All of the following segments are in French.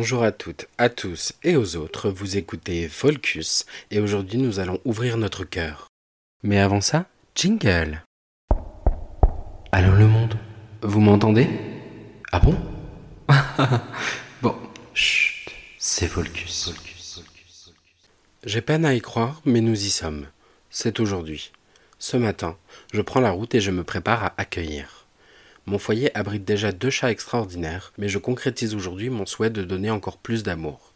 Bonjour à toutes, à tous et aux autres, vous écoutez Volcus et aujourd'hui nous allons ouvrir notre cœur. Mais avant ça, jingle. Allô le monde, vous m'entendez? Ah bon? Bon, chut, c'est Volcus. J'ai peine à y croire, mais nous y sommes. C'est aujourd'hui. Ce matin, je prends la route et je me prépare à accueillir. Mon foyer abrite déjà deux chats extraordinaires, mais je concrétise aujourd'hui mon souhait de donner encore plus d'amour.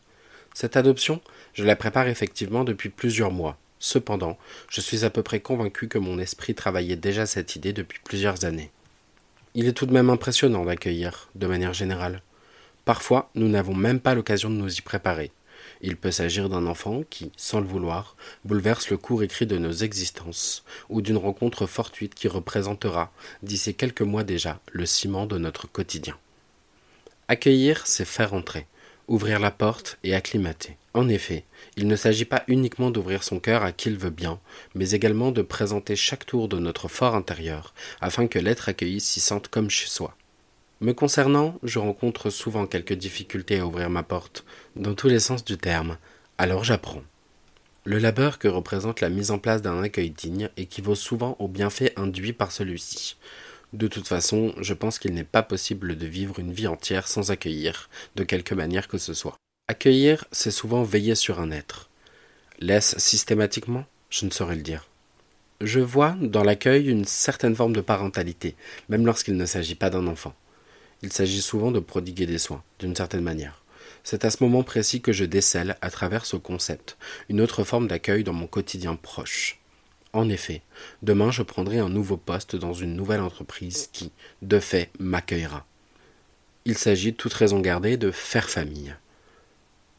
Cette adoption, je la prépare effectivement depuis plusieurs mois. Cependant, je suis à peu près convaincu que mon esprit travaillait déjà cette idée depuis plusieurs années. Il est tout de même impressionnant d'accueillir, de manière générale. Parfois, nous n'avons même pas l'occasion de nous y préparer. Il peut s'agir d'un enfant qui, sans le vouloir, bouleverse le cours écrit de nos existences, ou d'une rencontre fortuite qui représentera, d'ici quelques mois déjà, le ciment de notre quotidien. Accueillir, c'est faire entrer, ouvrir la porte et acclimater. En effet, il ne s'agit pas uniquement d'ouvrir son cœur à qui il veut bien, mais également de présenter chaque tour de notre fort intérieur, afin que l'être accueilli s'y sente comme chez soi. Me concernant, je rencontre souvent quelques difficultés à ouvrir ma porte, dans tous les sens du terme, alors j'apprends. Le labeur que représente la mise en place d'un accueil digne équivaut souvent au bienfait induit par celui-ci. De toute façon, je pense qu'il n'est pas possible de vivre une vie entière sans accueillir, de quelque manière que ce soit. Accueillir, c'est souvent veiller sur un être. Laisse systématiquement? Je ne saurais le dire. Je vois dans l'accueil une certaine forme de parentalité, même lorsqu'il ne s'agit pas d'un enfant il s'agit souvent de prodiguer des soins, d'une certaine manière. C'est à ce moment précis que je décèle, à travers ce concept, une autre forme d'accueil dans mon quotidien proche. En effet, demain je prendrai un nouveau poste dans une nouvelle entreprise qui, de fait, m'accueillera. Il s'agit, toute raison gardée, de faire famille.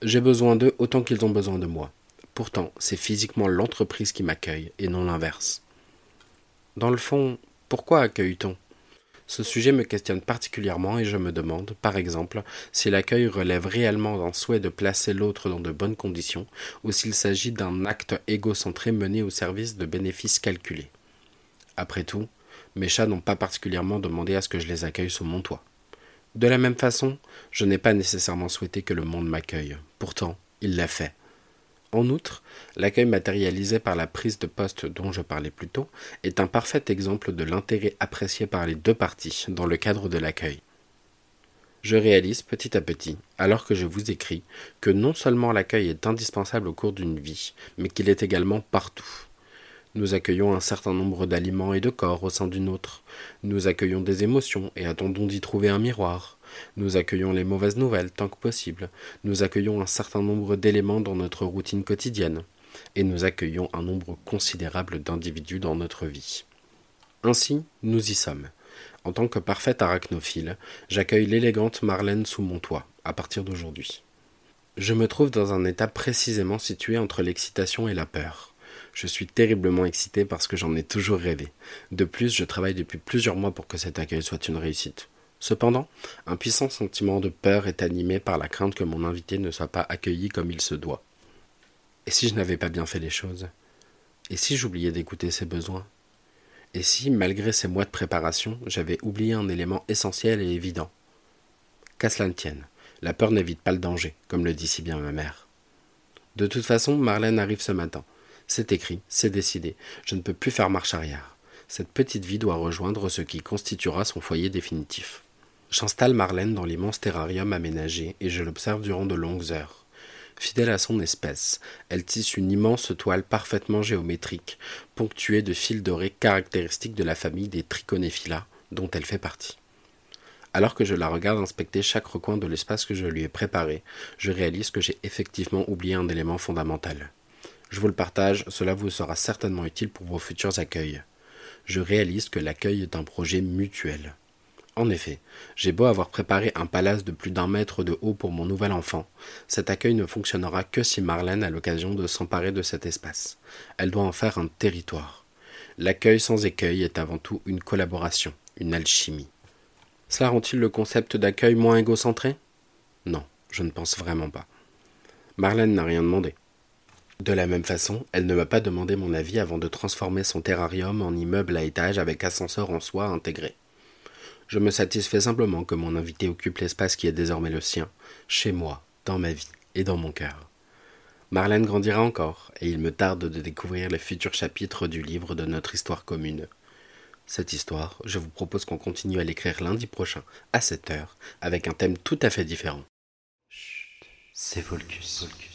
J'ai besoin d'eux autant qu'ils ont besoin de moi. Pourtant, c'est physiquement l'entreprise qui m'accueille et non l'inverse. Dans le fond, pourquoi accueille-t-on? Ce sujet me questionne particulièrement et je me demande, par exemple, si l'accueil relève réellement d'un souhait de placer l'autre dans de bonnes conditions ou s'il s'agit d'un acte égocentré mené au service de bénéfices calculés. Après tout, mes chats n'ont pas particulièrement demandé à ce que je les accueille sous mon toit. De la même façon, je n'ai pas nécessairement souhaité que le monde m'accueille. Pourtant, il l'a fait. En outre, l'accueil matérialisé par la prise de poste dont je parlais plus tôt est un parfait exemple de l'intérêt apprécié par les deux parties dans le cadre de l'accueil. Je réalise petit à petit, alors que je vous écris, que non seulement l'accueil est indispensable au cours d'une vie, mais qu'il est également partout. Nous accueillons un certain nombre d'aliments et de corps au sein d'une autre. Nous accueillons des émotions et attendons d'y trouver un miroir. Nous accueillons les mauvaises nouvelles tant que possible. Nous accueillons un certain nombre d'éléments dans notre routine quotidienne. Et nous accueillons un nombre considérable d'individus dans notre vie. Ainsi, nous y sommes. En tant que parfaite arachnophile, j'accueille l'élégante Marlène sous mon toit, à partir d'aujourd'hui. Je me trouve dans un état précisément situé entre l'excitation et la peur. Je suis terriblement excité parce que j'en ai toujours rêvé. De plus, je travaille depuis plusieurs mois pour que cet accueil soit une réussite. Cependant, un puissant sentiment de peur est animé par la crainte que mon invité ne soit pas accueilli comme il se doit. Et si je n'avais pas bien fait les choses? Et si j'oubliais d'écouter ses besoins? Et si, malgré ces mois de préparation, j'avais oublié un élément essentiel et évident? Qu'à cela ne tienne, la peur n'évite pas le danger, comme le dit si bien ma mère. De toute façon, Marlène arrive ce matin. C'est écrit, c'est décidé, je ne peux plus faire marche arrière. Cette petite vie doit rejoindre ce qui constituera son foyer définitif. J'installe Marlène dans l'immense terrarium aménagé et je l'observe durant de longues heures. Fidèle à son espèce, elle tisse une immense toile parfaitement géométrique, ponctuée de fils dorés caractéristiques de la famille des Trichonephila, dont elle fait partie. Alors que je la regarde inspecter chaque recoin de l'espace que je lui ai préparé, je réalise que j'ai effectivement oublié un élément fondamental. Je vous le partage, cela vous sera certainement utile pour vos futurs accueils. Je réalise que l'accueil est un projet mutuel. En effet, j'ai beau avoir préparé un palace de plus d'un mètre de haut pour mon nouvel enfant, cet accueil ne fonctionnera que si Marlène a l'occasion de s'emparer de cet espace. Elle doit en faire un territoire. L'accueil sans écueil est avant tout une collaboration, une alchimie. Cela rend-il le concept d'accueil moins égocentré? Non, je ne pense vraiment pas. Marlène n'a rien demandé. De la même façon, elle ne m'a pas demandé mon avis avant de transformer son terrarium en immeuble à étage avec ascenseur en soi intégré. Je me satisfais simplement que mon invité occupe l'espace qui est désormais le sien, chez moi, dans ma vie et dans mon cœur. Marlène grandira encore, et il me tarde de découvrir les futurs chapitres du livre de notre histoire commune. Cette histoire, je vous propose qu'on continue à l'écrire lundi prochain, à 7 heures, avec un thème tout à fait différent. C'est Volcus. Volcus.